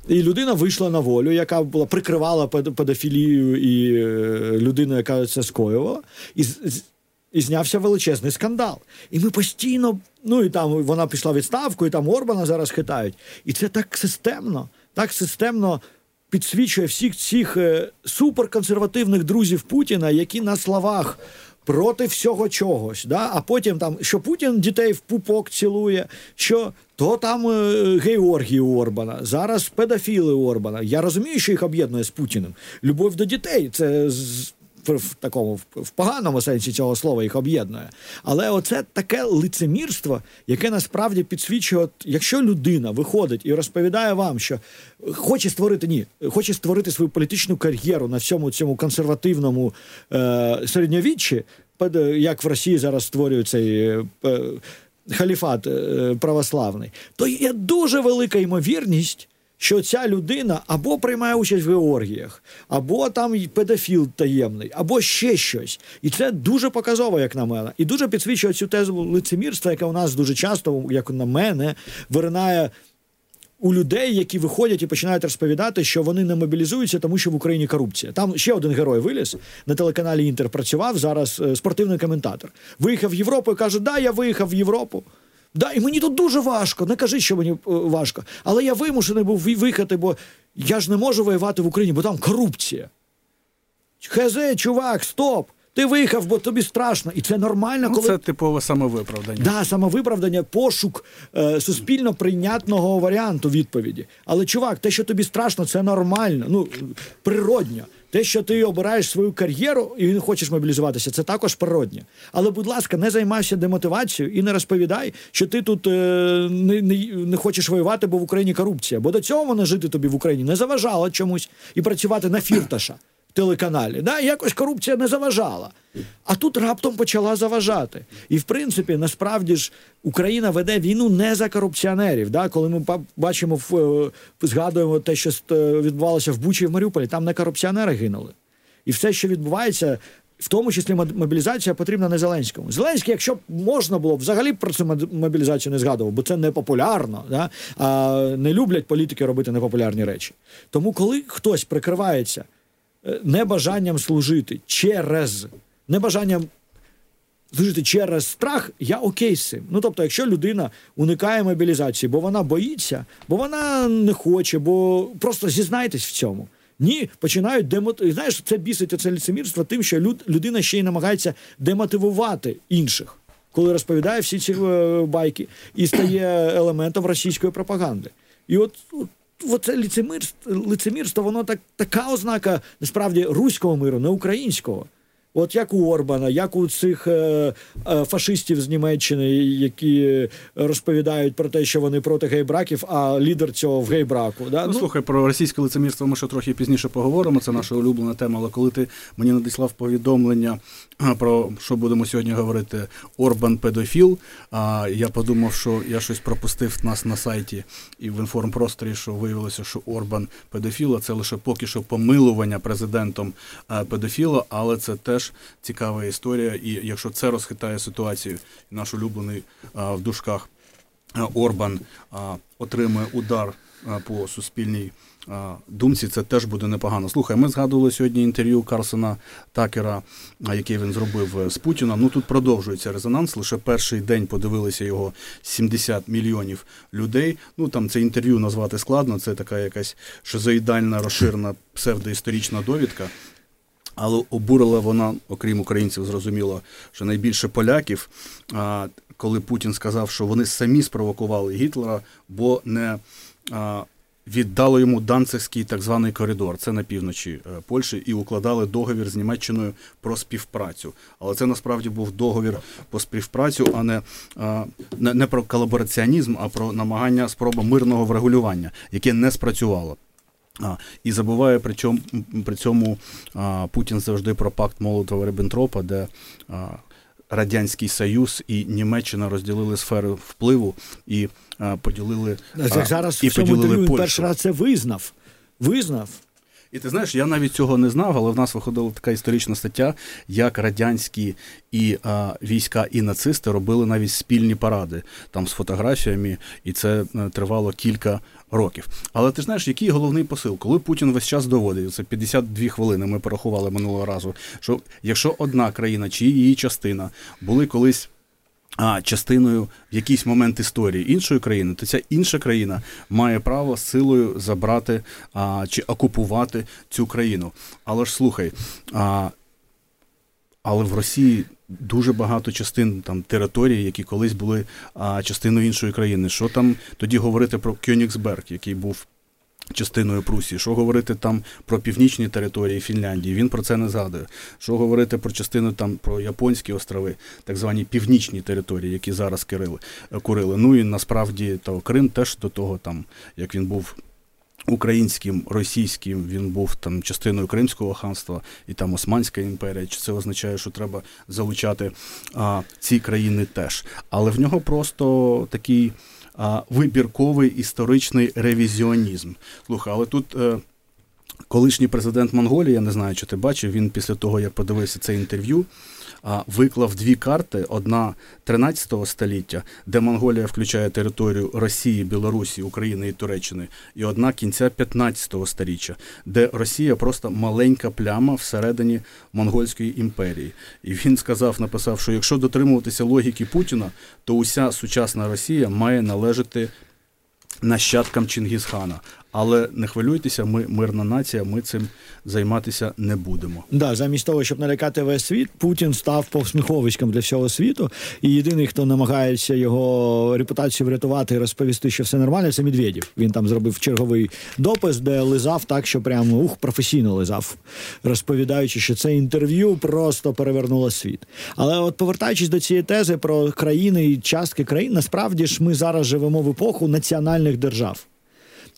І людина вийшла на волю, яка була прикривала педофілію і е, людину, яка це скоювала, і і знявся величезний скандал. І ми постійно, ну і там вона пішла відставку, і там Орбана зараз хитають. І це так системно, так системно підсвічує всіх цих е, суперконсервативних друзів Путіна, які на словах проти всього чогось. Да? А потім там, що Путін дітей в пупок цілує, що то там е, Георгії Орбана, зараз педофіли Орбана. Я розумію, що їх об'єднує з Путіним. Любов до дітей це в такому в поганому сенсі цього слова їх об'єднує. Але оце таке лицемірство, яке насправді підсвічує, от, якщо людина виходить і розповідає вам, що хоче створити ні, хоче створити свою політичну кар'єру на всьому цьому консервативному е, середньовіччі, як в Росії зараз створюють цей. Е, Халіфат е, православний, то є дуже велика ймовірність, що ця людина або приймає участь в георгіях, або там педофіл таємний, або ще щось. І це дуже показово, як на мене, і дуже підсвічує цю тезу лицемірства, яка у нас дуже часто, як на мене, виринає у людей, які виходять і починають розповідати, що вони не мобілізуються, тому що в Україні корупція. Там ще один герой виліз на телеканалі Інтер. Працював зараз е, спортивний коментатор. Виїхав в Європу і каже: Да, я виїхав в Європу. Да, і мені тут дуже важко. Не кажи, що мені е, важко. Але я вимушений був виїхати, бо я ж не можу воювати в Україні, бо там корупція. Хезе, чувак, стоп! Ти виїхав, бо тобі страшно, і це нормально, ну, коли це типове самовиправдання. Да, самовиправдання, пошук е, суспільно прийнятного варіанту відповіді. Але чувак, те, що тобі страшно, це нормально, ну природньо. Те, що ти обираєш свою кар'єру і не хочеш мобілізуватися, це також природнє. Але, будь ласка, не займайся демотивацією і не розповідай, що ти тут е, не, не не, хочеш воювати, бо в Україні корупція. Бо до цього вона жити тобі в Україні не заважала чомусь і працювати на фірташа телеканалі. Да? Якось корупція не заважала. А тут раптом почала заважати. І в принципі, насправді ж Україна веде війну не за корупціонерів. Да? Коли ми бачимо, е, згадуємо те, що відбувалося в Бучі в Маріуполі, там не корупціонери гинули. І все, що відбувається. В тому числі мобілізація потрібна не Зеленському. Зеленський, якщо б можна було, взагалі про цю мобілізацію не згадував, бо це не популярно. Да? А не люблять політики робити непопулярні речі. Тому, коли хтось прикривається Е, небажанням служити через небажанням служити через страх, я окей з цим. Ну тобто, якщо людина уникає мобілізації, бо вона боїться, бо вона не хоче, бо просто зізнайтесь в цьому. Ні, починають демоти... Знаєш, це бісить це ліцемірство тим, що люд... людина ще й намагається демотивувати інших, коли розповідає всі ці е, байки і стає елементом російської пропаганди. І от, оце лицемірство, лицемірство, воно так така ознака насправді руського миру, не українського. От як у Орбана, як у цих е, е, фашистів з Німеччини, які розповідають про те, що вони проти гейбраків, а лідер цього в гейбраку. Да? Ну, ну слухай, про російське лицемірство ми ще трохи пізніше поговоримо. Це наша улюблена тема. Але коли ти мені надіслав повідомлення про що будемо сьогодні говорити, Орбан педофіл. А я подумав, що я щось пропустив нас на сайті і в інформпросторі, що виявилося, що Орбан педофіл, а це лише поки що помилування президентом педофіла, але це теж теж цікава історія. І якщо це розхитає ситуацію, наш улюблений в дужках Орбан отримує удар по суспільній думці, це теж буде непогано. Слухай, ми згадували сьогодні інтерв'ю Карлсона Такера, яке він зробив е, з Путіном. Ну тут продовжується резонанс. Лише перший день подивилися його 70 мільйонів людей. Ну там це інтерв'ю назвати складно. Це така якась шизоїдальна розширена псевдоісторична довідка. Але обурила вона, окрім українців, зрозуміло, що найбільше поляків, коли Путін сказав, що вони самі спровокували Гітлера, бо не віддали йому Данцевський так званий коридор, це на півночі е, Польщі, і укладали договір з Німеччиною про співпрацю. Але це насправді був договір про співпрацю, а не не, не про колабораціонізм, а про намагання спроба мирного врегулювання, яке не спрацювало. А, І забуває при цьому, при цьому а, Путін завжди про пакт Молотова Риббентропа, де а, Радянський Союз і Німеччина розділили сфери впливу і а, поділили Як зараз і в цьому поділили Польщу. перший раз це визнав. Визнав. І ти знаєш, я навіть цього не знав, але в нас виходила така історична стаття, як радянські і а, війська і нацисти робили навіть спільні паради там з фотографіями, і це е, тривало кілька років. Але ти знаєш, який головний посил, коли Путін весь час доводить, це 52 хвилини. Ми порахували минулого разу. Що якщо одна країна чи її частина були колись. А частиною в якийсь момент історії іншої країни, то ця інша країна має право силою забрати а, чи окупувати цю країну. Але ж слухай, а, але в Росії дуже багато частин там територій, які колись були а, частиною іншої країни. Що там тоді говорити про Кьонігсберг, який був частиною Прусії? Що говорити там про північні території Фінляндії? Він про це не згадує. Що говорити про частину там про Японські острови, так звані північні території, які зараз кирили, курили. Ну і насправді то Крим теж до того, там як він був українським, російським, він був там частиною Кримського ханства і там Османська імперія. Чи це означає, що треба залучати а, ці країни теж? Але в нього просто такий а, вибірковий історичний ревізіонізм. Слухай, але тут. Е, колишній президент Монголії, я не знаю, чи ти бачив, він після того, як подивився це інтерв'ю, виклав дві карти: одна 13 століття, де Монголія включає територію Росії, Білорусі, України і Туреччини, і одна кінця 15 століття, де Росія просто маленька пляма всередині монгольської імперії. І він сказав, написав, що якщо дотримуватися логіки Путіна, то уся сучасна Росія має належати нащадкам Чингісхана. Але не хвилюйтеся, ми мирна нація, ми цим займатися не будемо. Да, замість того, щоб налякати весь світ, Путін став повсміховиськом для всього світу. І єдиний, хто намагається його репутацію врятувати і розповісти, що все нормально, це Медведєв. Він там зробив черговий допис, де лизав так, що прямо ух, професійно лизав, розповідаючи, що це інтерв'ю просто перевернуло світ. Але от повертаючись до цієї тези про країни і частки країн, насправді ж ми зараз живемо в епоху національних держав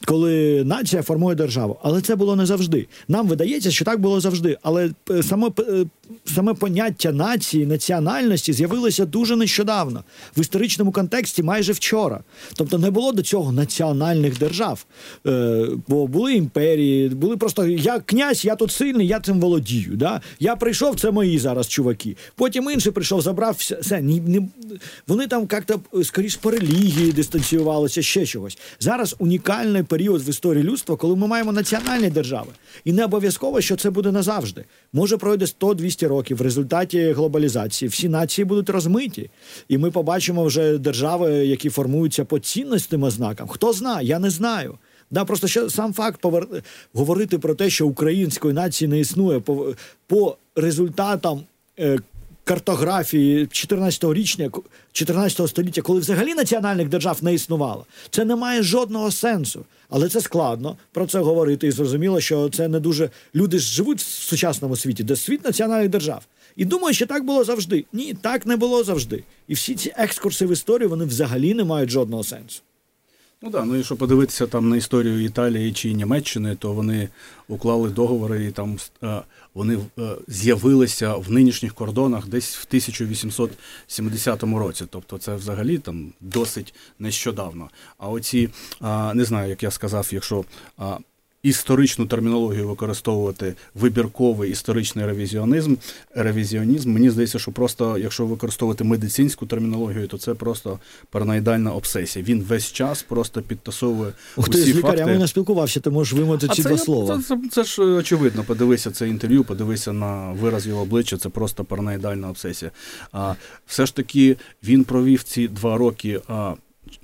коли нація формує державу. Але це було не завжди. Нам видається, що так було завжди. Але е, саме саме поняття нації, національності з'явилося дуже нещодавно в історичному контексті, майже вчора. Тобто не було до цього національних держав. Е, Бо були імперії, були просто я князь, я тут сильний, я цим володію. Да? Я прийшов, це мої зараз чуваки. Потім інший прийшов, забрав все. Ні, ні, вони там як-то скоріш по релігії дистанціювалися, ще чогось. Зараз унікальний період в історії людства, коли ми маємо національні держави. І не обов'язково, що це буде назавжди. Може пройде 100-200 років в результаті глобалізації. Всі нації будуть розмиті, і ми побачимо вже держави, які формуються по цінностям ознакам. Хто знає, я не знаю. Да, просто ще сам факт повер... говорити про те, що української нації не існує по, по результатам. Е, картографії 14-го річня, 14 століття, коли взагалі національних держав не існувало, це не має жодного сенсу. Але це складно про це говорити. І зрозуміло, що це не дуже люди ж живуть в сучасному світі, де світ національних держав. І думаю, що так було завжди. Ні, так не було завжди. І всі ці екскурси в історію вони взагалі не мають жодного сенсу. Ну да, ну якщо подивитися там на історію Італії чи Німеччини, то вони уклали договори і там вони е, з'явилися в нинішніх кордонах десь в 1870 році. Тобто це взагалі там досить нещодавно. А оці не знаю, як я сказав, якщо історичну термінологію використовувати вибірковий історичний ревізіонізм. Ревізіонізм. Мені здається, що просто, якщо використовувати медицинську термінологію, то це просто параноїдальна обсесія. Він весь час просто підтасовує. Ух, ти з лікарями не спілкувався, ти можеш вимотати ці два слова. Це, це, це ж очевидно. Подивися це інтерв'ю, подивися на вираз його обличчя. Це просто параноїдальна обсесія. А все ж таки він провів ці два роки. А,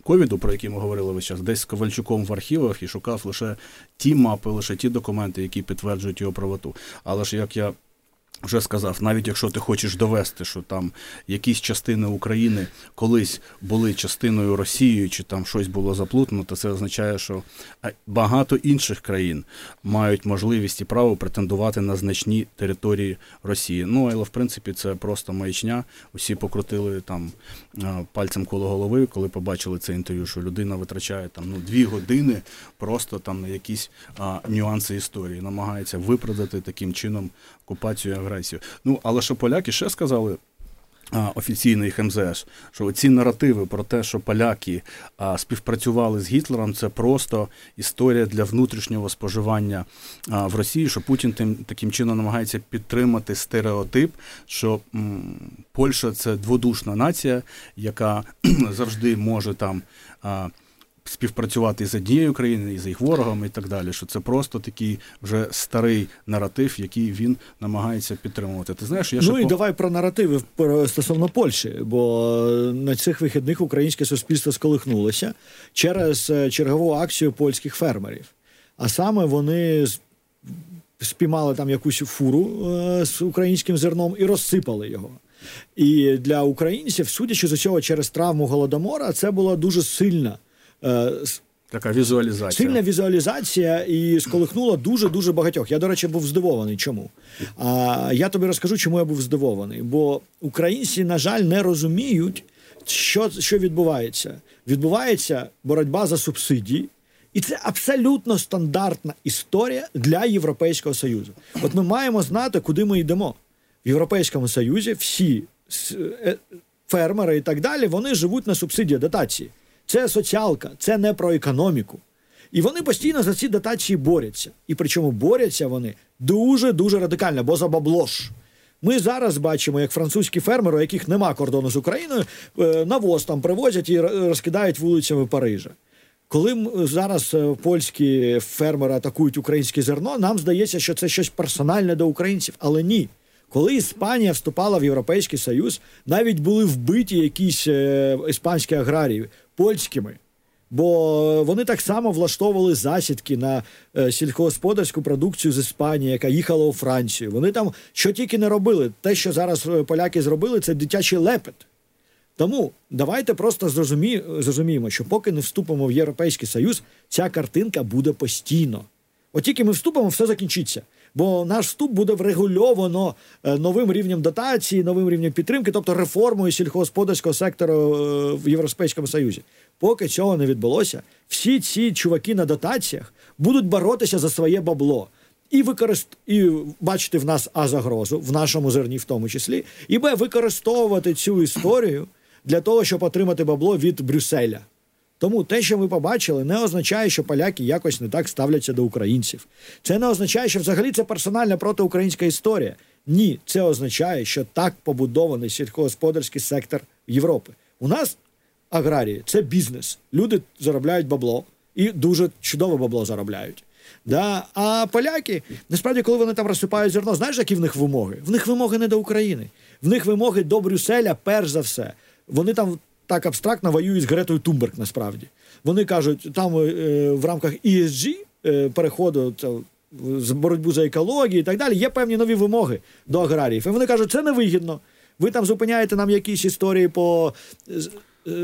ковіду, про які ми говорили весь час, десь з Ковальчуком в архівах і шукав лише ті мапи, лише ті документи, які підтверджують його правоту. Але ж як я вже сказав, навіть якщо ти хочеш довести, що там якісь частини України колись були частиною Росії, чи там щось було заплутано, то це означає, що багато інших країн мають можливість і право претендувати на значні території Росії. Ну але в принципі це просто маячня. Усі покрутили там пальцем коло голови, коли побачили це інтерв'ю, що людина витрачає там ну дві години просто там на якісь а, нюанси історії, намагається виправдати таким чином окупацію і агресію. Ну але що поляки ще сказали. Офіційний їх МЗС, що ці наративи про те, що поляки а, співпрацювали з Гітлером, це просто історія для внутрішнього споживання а, в Росії. Що Путін тим таким чином намагається підтримати стереотип, що м, Польща це дводушна нація, яка завжди може там. А, співпрацювати з однією країною, і з їх ворогами і так далі. Що це просто такий вже старий наратив, який він намагається підтримувати. Ти знаєш, я ну і по... давай про наративи стосовно Польщі, бо на цих вихідних українське суспільство сколихнулося через е, чергову акцію польських фермерів. А саме вони спіймали там якусь фуру е, з українським зерном і розсипали його. І для українців, судячи з усього через травму голодомора, це була дуже сильна. Е, така візуалізація. Сильна візуалізація і сколихнула дуже дуже багатьох. Я, до речі, був здивований. Чому? А я тобі розкажу, чому я був здивований. Бо українці, на жаль, не розуміють, що що відбувається. Відбувається боротьба за субсидії, і це абсолютно стандартна історія для Європейського Союзу. От ми маємо знати, куди ми йдемо. В Європейському Союзі всі е, фермери і так далі вони живуть на субсидії дотації. Це соціалка, це не про економіку. І вони постійно за ці дотації борються. І причому борються вони дуже дуже радикально, бо за бабло ж. Ми зараз бачимо, як французькі фермери, у яких нема кордону з Україною, е, навоз там привозять і розкидають вулицями Парижа. Коли зараз е, польські фермери атакують українське зерно, нам здається, що це щось персональне до українців, але ні. Коли Іспанія вступала в Європейський Союз, навіть були вбиті якісь е, іспанські аграрії польськими. Бо вони так само влаштовували засідки на е, сільськогосподарську продукцію з Іспанії, яка їхала у Францію. Вони там що тільки не робили. Те, що зараз е, поляки зробили, це дитячий лепет. Тому давайте просто зрозумі, зрозуміємо, що поки не вступимо в Європейський Союз, ця картинка буде постійно. От тільки ми вступимо, все закінчиться. Бо наш вступ буде врегульовано е, новим рівнем дотації, новим рівнем підтримки, тобто реформою сільськогосподарського сектору в Європейському Союзі. Поки цього не відбулося, всі ці чуваки на дотаціях будуть боротися за своє бабло. І використ... і бачити в нас а загрозу, в нашому зерні, в тому числі, і б використовувати цю історію для того, щоб отримати бабло від Брюсселя. Тому те, що ми побачили, не означає, що поляки якось не так ставляться до українців. Це не означає, що взагалі це персональна протиукраїнська історія. Ні, це означає, що так побудований сільськогосподарський сектор Європи. У нас аграрії це бізнес. Люди заробляють бабло і дуже чудове бабло заробляють. Да? А поляки, насправді, коли вони там розсипають зерно, знаєш, які в них вимоги? В них вимоги не до України, в них вимоги до Брюсселя, перш за все. Вони там так абстрактно воюють з Гретою Тумберг, насправді. Вони кажуть, там е, в рамках ESG е, переходу з боротьбу за екологію і так далі, є певні нові вимоги до аграріїв. І вони кажуть, це невигідно. Ви там зупиняєте нам якісь історії по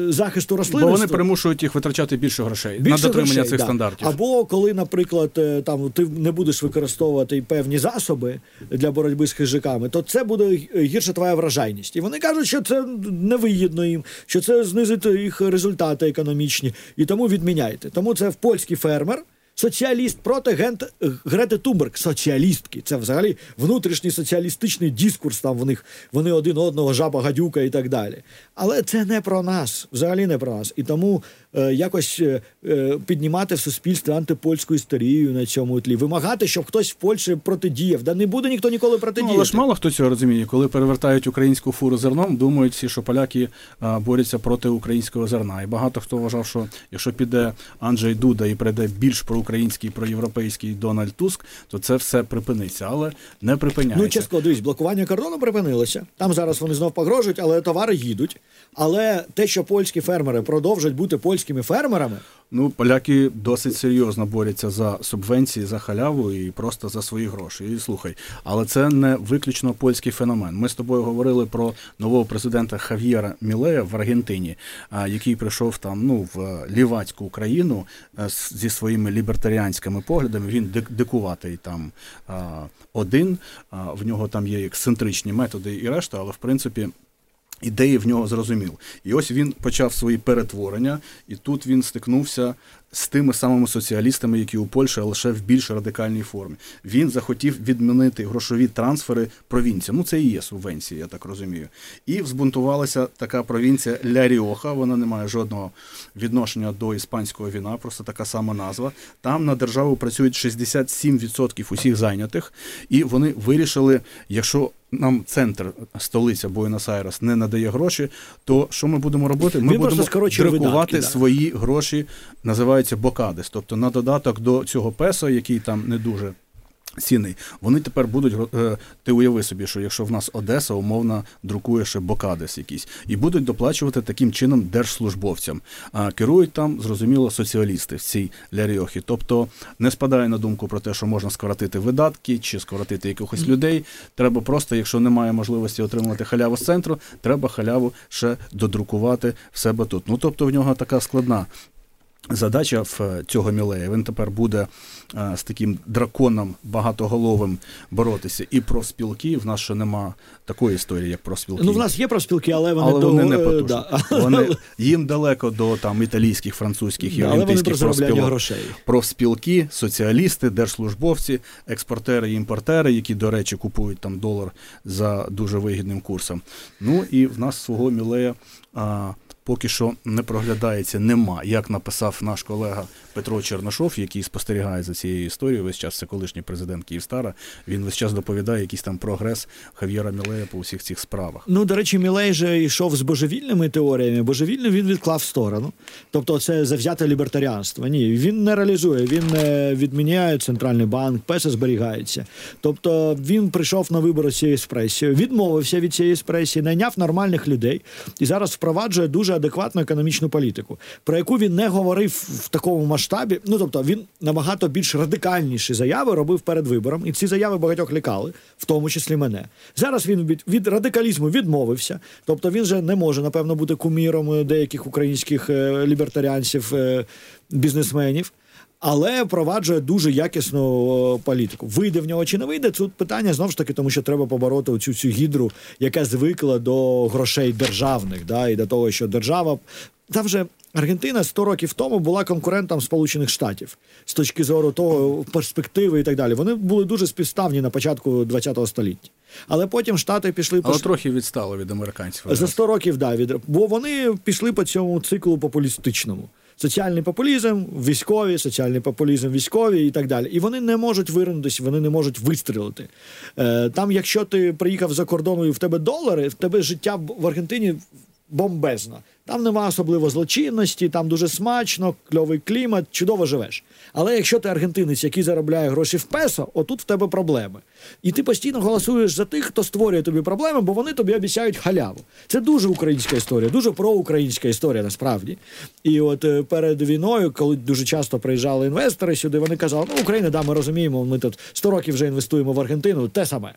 захисту рослин. Бо вони примушують їх витрачати більше грошей більше на дотримання грошей, цих да. стандартів. Або коли, наприклад, е, там ти не будеш використовувати певні засоби для боротьби з хижаками, то це буде гірша твоя вражайність. І вони кажуть, що це невигідно їм, що це знизить їх результати економічні, і тому відміняйте. Тому це в польський фермер соціаліст проти Гент... Грети Тумберг, соціалістки. Це взагалі внутрішній соціалістичний дискурс. Там в них вони один одного жаба гадюка і так далі. Але це не про нас, взагалі не про нас. І тому е, якось е, е піднімати в суспільстві антипольську історію на цьому тлі, вимагати, щоб хтось в Польщі протидіяв. Да не буде ніхто ніколи протидіяти. Ну, але ж мало хто цього розуміє, коли перевертають українську фуру зерном, думають всі, що поляки а, борються проти українського зерна. І багато хто вважав, що якщо піде Анджей Дуда і прийде більш про проукраїнський, проєвропейський Дональд Туск, то це все припиниться, але не припиняється. Ну, чесно, дивись, блокування кордону припинилося. Там зараз вони знов погрожують, але товари їдуть. Але те, що польські фермери продовжать бути польськими фермерами. Ну, поляки досить серйозно борються за субвенції, за халяву і просто за свої гроші. І слухай, але це не виключно польський феномен. Ми з тобою говорили про нового президента Хав'єра Мілея в Аргентині, який прийшов там ну в лівацьку Україну зі своїми лібертаріанськими поглядами. Він дикуватий там один. В нього там є ексцентричні методи і решта, але в принципі. Ідеї в нього зрозумів. І ось він почав свої перетворення, і тут він стикнувся з тими самими соціалістами, які у Польщі, лише в більш радикальній формі. Він захотів відмінити грошові трансфери провінціям. Ну це і є субвенції, я так розумію. І взбунтувалася така провінція Ля Ріоха. Вона не має жодного відношення до іспанського війна, просто така сама назва. Там на державу працюють 67% усіх зайнятих, і вони вирішили, якщо нам центр столиця Буенос-Айрес не надає гроші, то що ми будемо робити? Ми Він будемо друкувати свої гроші, називаються бокадис. Тобто на додаток до цього песо, який там не дуже цінний, вони тепер будуть е, ти уяви собі, що якщо в нас Одеса умовно друкує ще бокадес якийсь, і будуть доплачувати таким чином держслужбовцям. А керують там, зрозуміло, соціалісти в цій ляріохі. Тобто не спадає на думку про те, що можна скоротити видатки чи скоротити якихось людей. Треба просто, якщо немає можливості отримувати халяву з центру, треба халяву ще додрукувати в себе тут. Ну тобто в нього така складна Задача в е, цього мілея він тепер буде а, е, з таким драконом багатоголовим боротися. І про спілки в нас ще нема такої історії, як про спілки. Ну в нас є про спілки, але вони але до... вони не потужні. Да. Вони їм далеко до там італійських, французьких і да, орієнтійських профспілок. грошей. Профспілки, соціалісти, держслужбовці, експортери і імпортери, які, до речі, купують там долар за дуже вигідним курсом. Ну і в нас свого мілея. А, поки що не проглядається, нема. Як написав наш колега Петро Черношов, який спостерігає за цією історією, весь час це колишній президент Київстара. Він весь час доповідає якийсь там прогрес Хав'єра Мілея по усіх цих справах. Ну, до речі, Мілей же йшов з божевільними теоріями. Божевільне він відклав в сторону. Тобто, це завзяте лібертаріанство. Ні, він не реалізує, він не відміняє центральний банк, песа зберігається. Тобто він прийшов на вибори з цією еспресією, відмовився від цієї еспресії, найняв нормальних людей і зараз впроваджує дуже адекватну економічну політику, про яку він не говорив в такому масштабі. Ну тобто він набагато більш радикальніші заяви робив перед вибором, і ці заяви багатьох лікали, в тому числі мене. Зараз він від, від радикалізму відмовився. Тобто він вже не може, напевно, бути куміром деяких українських е, лібертаріанців, е, бізнесменів. Але впроваджує дуже якісну політику. Вийде в нього чи не вийде? Тут питання знову ж таки, тому що треба побороти оцю цю гідру, яка звикла до грошей державних, да, і до того, що держава та вже Аргентина 100 років тому була конкурентом Сполучених Штатів з точки зору того перспективи і так далі. Вони були дуже співставні на початку ХХ століття. Але потім штати пішли Але трохи відстало від американців. За 100 років, да, від бо вони пішли по цьому циклу популістичному. Соціальний популізм, військові, соціальний популізм, військові і так далі. І вони не можуть вирнутися, вони не можуть вистрілити. Е, Там, якщо ти приїхав за кордону і в тебе долари, в тебе життя в Аргентині бомбезно. Там нема особливо злочинності, там дуже смачно, кльовий клімат, чудово живеш. Але якщо ти аргентинець, який заробляє гроші в песо, отут в тебе проблеми. І ти постійно голосуєш за тих, хто створює тобі проблеми, бо вони тобі обіцяють халяву. Це дуже українська історія, дуже проукраїнська історія насправді. І от е, перед війною, коли дуже часто приїжджали інвестори сюди, вони казали, ну Україна, да, ми розуміємо, ми тут 100 років вже інвестуємо в Аргентину, те саме.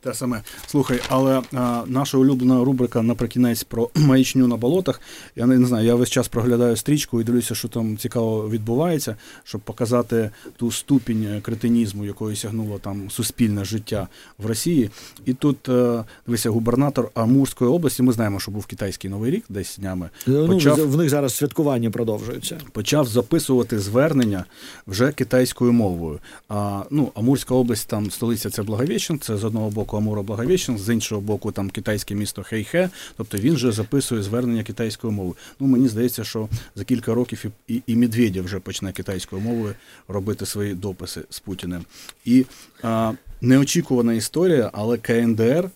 Те саме слухай, але а, наша улюблена рубрика наприкінець про маячню на болотах. Я не, не знаю, я весь час проглядаю стрічку і дивлюся, що там цікаво відбувається, щоб показати ту ступінь кретинізму, якої сягнуло там суспільне життя в Росії. І тут а, дивися, губернатор Амурської області. Ми знаємо, що був китайський новий рік, десь днями ну, почав, в них зараз святкування продовжується. Почав записувати звернення вже китайською мовою. А ну Амурська область, там столиця це Благовіщен, це з одного боку боку Амура Благовіщен, з іншого боку, там китайське місто Хейхе. Тобто він вже записує звернення китайською мовою. Ну мені здається, що за кілька років і і, і Медведєв вже почне китайською мовою робити свої дописи з Путіним. І а, неочікувана історія, але КНДР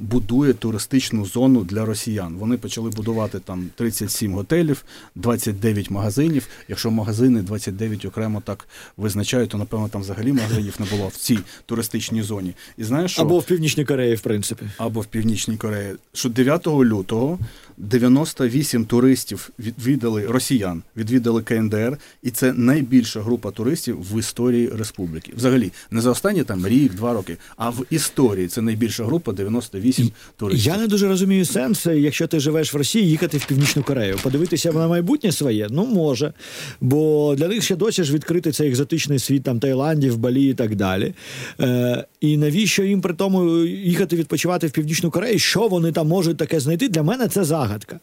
будує туристичну зону для росіян. Вони почали будувати там 37 готелів, 29 магазинів. Якщо магазини 29 окремо так визначають, то напевно там взагалі магазинів не було в цій туристичній зоні. І знаєш що? або в північній Кореї, в принципі, або в північній Кореї. Що 9 лютого 98 туристів відвідали росіян, відвідали КНДР, і це найбільша група туристів в історії республіки. Взагалі, не за останні там рік, два роки, а в історії це найбільша група 98 туристів. Я не дуже розумію сенс, якщо ти живеш в Росії, їхати в Північну Корею, подивитися на майбутнє своє. Ну може. Бо для них ще досі ж відкритий цей екзотичний світ там Таїландів, Балі і так далі. Е, І навіщо їм при тому їхати відпочивати в Північну Корею? Що вони там можуть таке знайти? Для мене це загадка.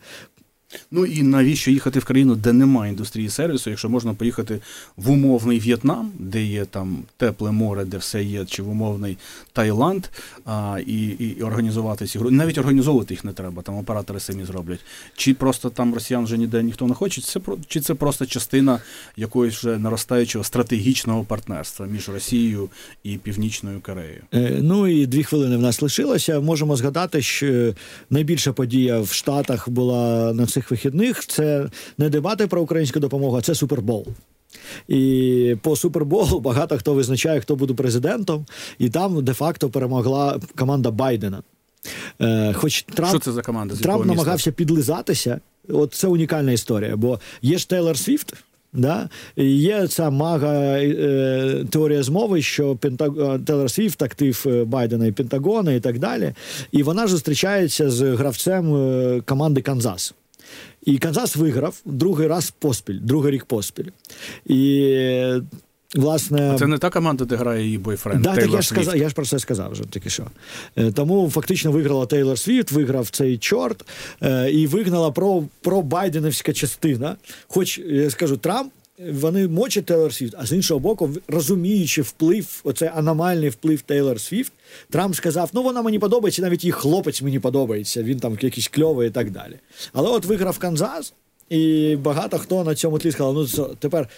Ну і навіщо їхати в країну, де немає індустрії сервісу, якщо можна поїхати в умовний В'єтнам, де є там тепле море, де все є, чи в умовний Таїланд, а, і і організувати ці навіть організовувати їх не треба, там оператори самі зроблять. Чи просто там росіян вже ніде ніхто не хоче, це чи це просто частина якоїсь вже наростаючого стратегічного партнерства між Росією і Північною Кореєю? Е, ну і дві хвилини в нас лишилося. Можемо згадати, що найбільша подія в Штатах була на цих вихідних. Це не дебати про українську допомогу, а це супербол. І по суперболу багато хто визначає, хто буде президентом, і там де-факто перемогла команда Байдена. Е, Хоч Трамп Що це за команда? Трамп намагався підлизатися. От це унікальна історія. Бо є ж Тейлор Свіфт, Да? Є ця мага е, теорія змови, що Пентаг... Е, Тейлор Свіфт актив е, Байдена і Пентагона і так далі. І вона зустрічається з гравцем е, команди Канзас. І Канзас виграв другий раз поспіль, другий рік поспіль. І Власне, а це не та команда, де грає її бойфренд. Да, так я ж сказав, я ж про це сказав вже тільки що. Е, тому фактично виграла Тейлор Світ, виграв цей чорт е, і вигнала про, про Байденівська частина. Хоч я скажу, Трамп вони мочать Тейлор Свіфт, а з іншого боку, розуміючи вплив, оцей аномальний вплив Тейлор Свіфт, Трамп сказав: ну вона мені подобається, навіть її хлопець мені подобається, він там якийсь кльовий і так далі. Але от виграв Канзас, і багато хто на цьому тлі сказав, ну тепер.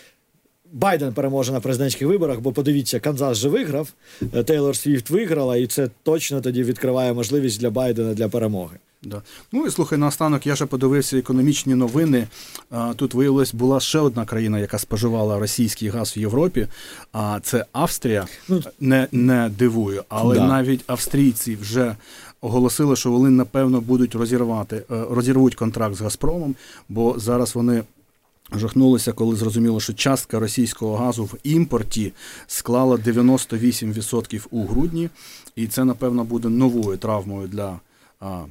Байден переможе на президентських виборах, бо подивіться, Канзас же виграв, Тейлор Свіфт виграла, і це точно тоді відкриває можливість для Байдена для перемоги. Да. Ну і слухай, наостанок я ще подивився економічні новини. А, Тут виявилось, була ще одна країна, яка споживала російський газ в Європі. А це Австрія. Ну, не не дивую, але да. навіть австрійці вже оголосили, що вони напевно будуть розірвати, е, розірвуть контракт з Газпромом, бо зараз вони. Жахнулися, коли зрозуміло, що частка російського газу в імпорті склала 98% у грудні, і це, напевно, буде новою травмою для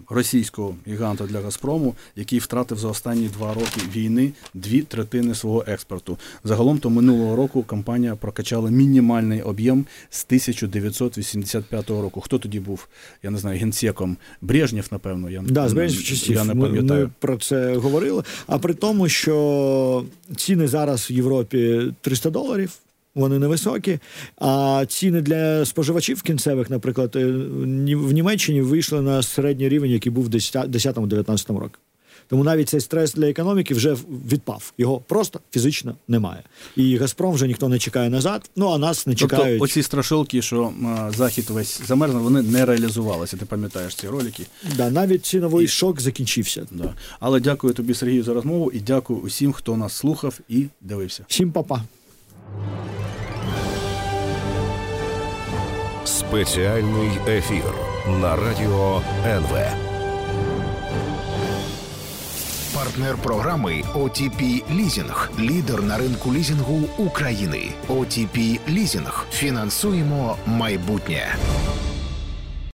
російського гіганта для Газпрому, який втратив за останні два роки війни дві третини свого експорту. Загалом то минулого року компанія прокачала мінімальний об'єм з 1985 року. Хто тоді був? Я не знаю, генсеком Брежнєв, напевно. Я да, з Брежнєв часів. Я не пам'ятаю. Ми, ми про це говорили. А при тому, що ціни зараз в Європі 300 доларів вони невисокі. А ціни для споживачів кінцевих, наприклад, е, в Німеччині вийшли на середній рівень, який був в 10-19 році. Тому навіть цей стрес для економіки вже відпав. Його просто фізично немає. І Газпром вже ніхто не чекає назад. Ну а нас не тобто, чекають. Оці страшилки, що а, захід весь замерзнув, вони не реалізувалися. Ти пам'ятаєш ці ролики? Да, навіть ціновий і... шок закінчився. Да. Але дякую тобі, Сергію, за розмову і дякую усім, хто нас слухав і дивився. Всім па-па. Спеціальний ефір на радіо НВ. Партнер програми OTP Лізінг. Лідер на ринку лізінгу України. OTP Лізінг. Фінансуємо майбутнє.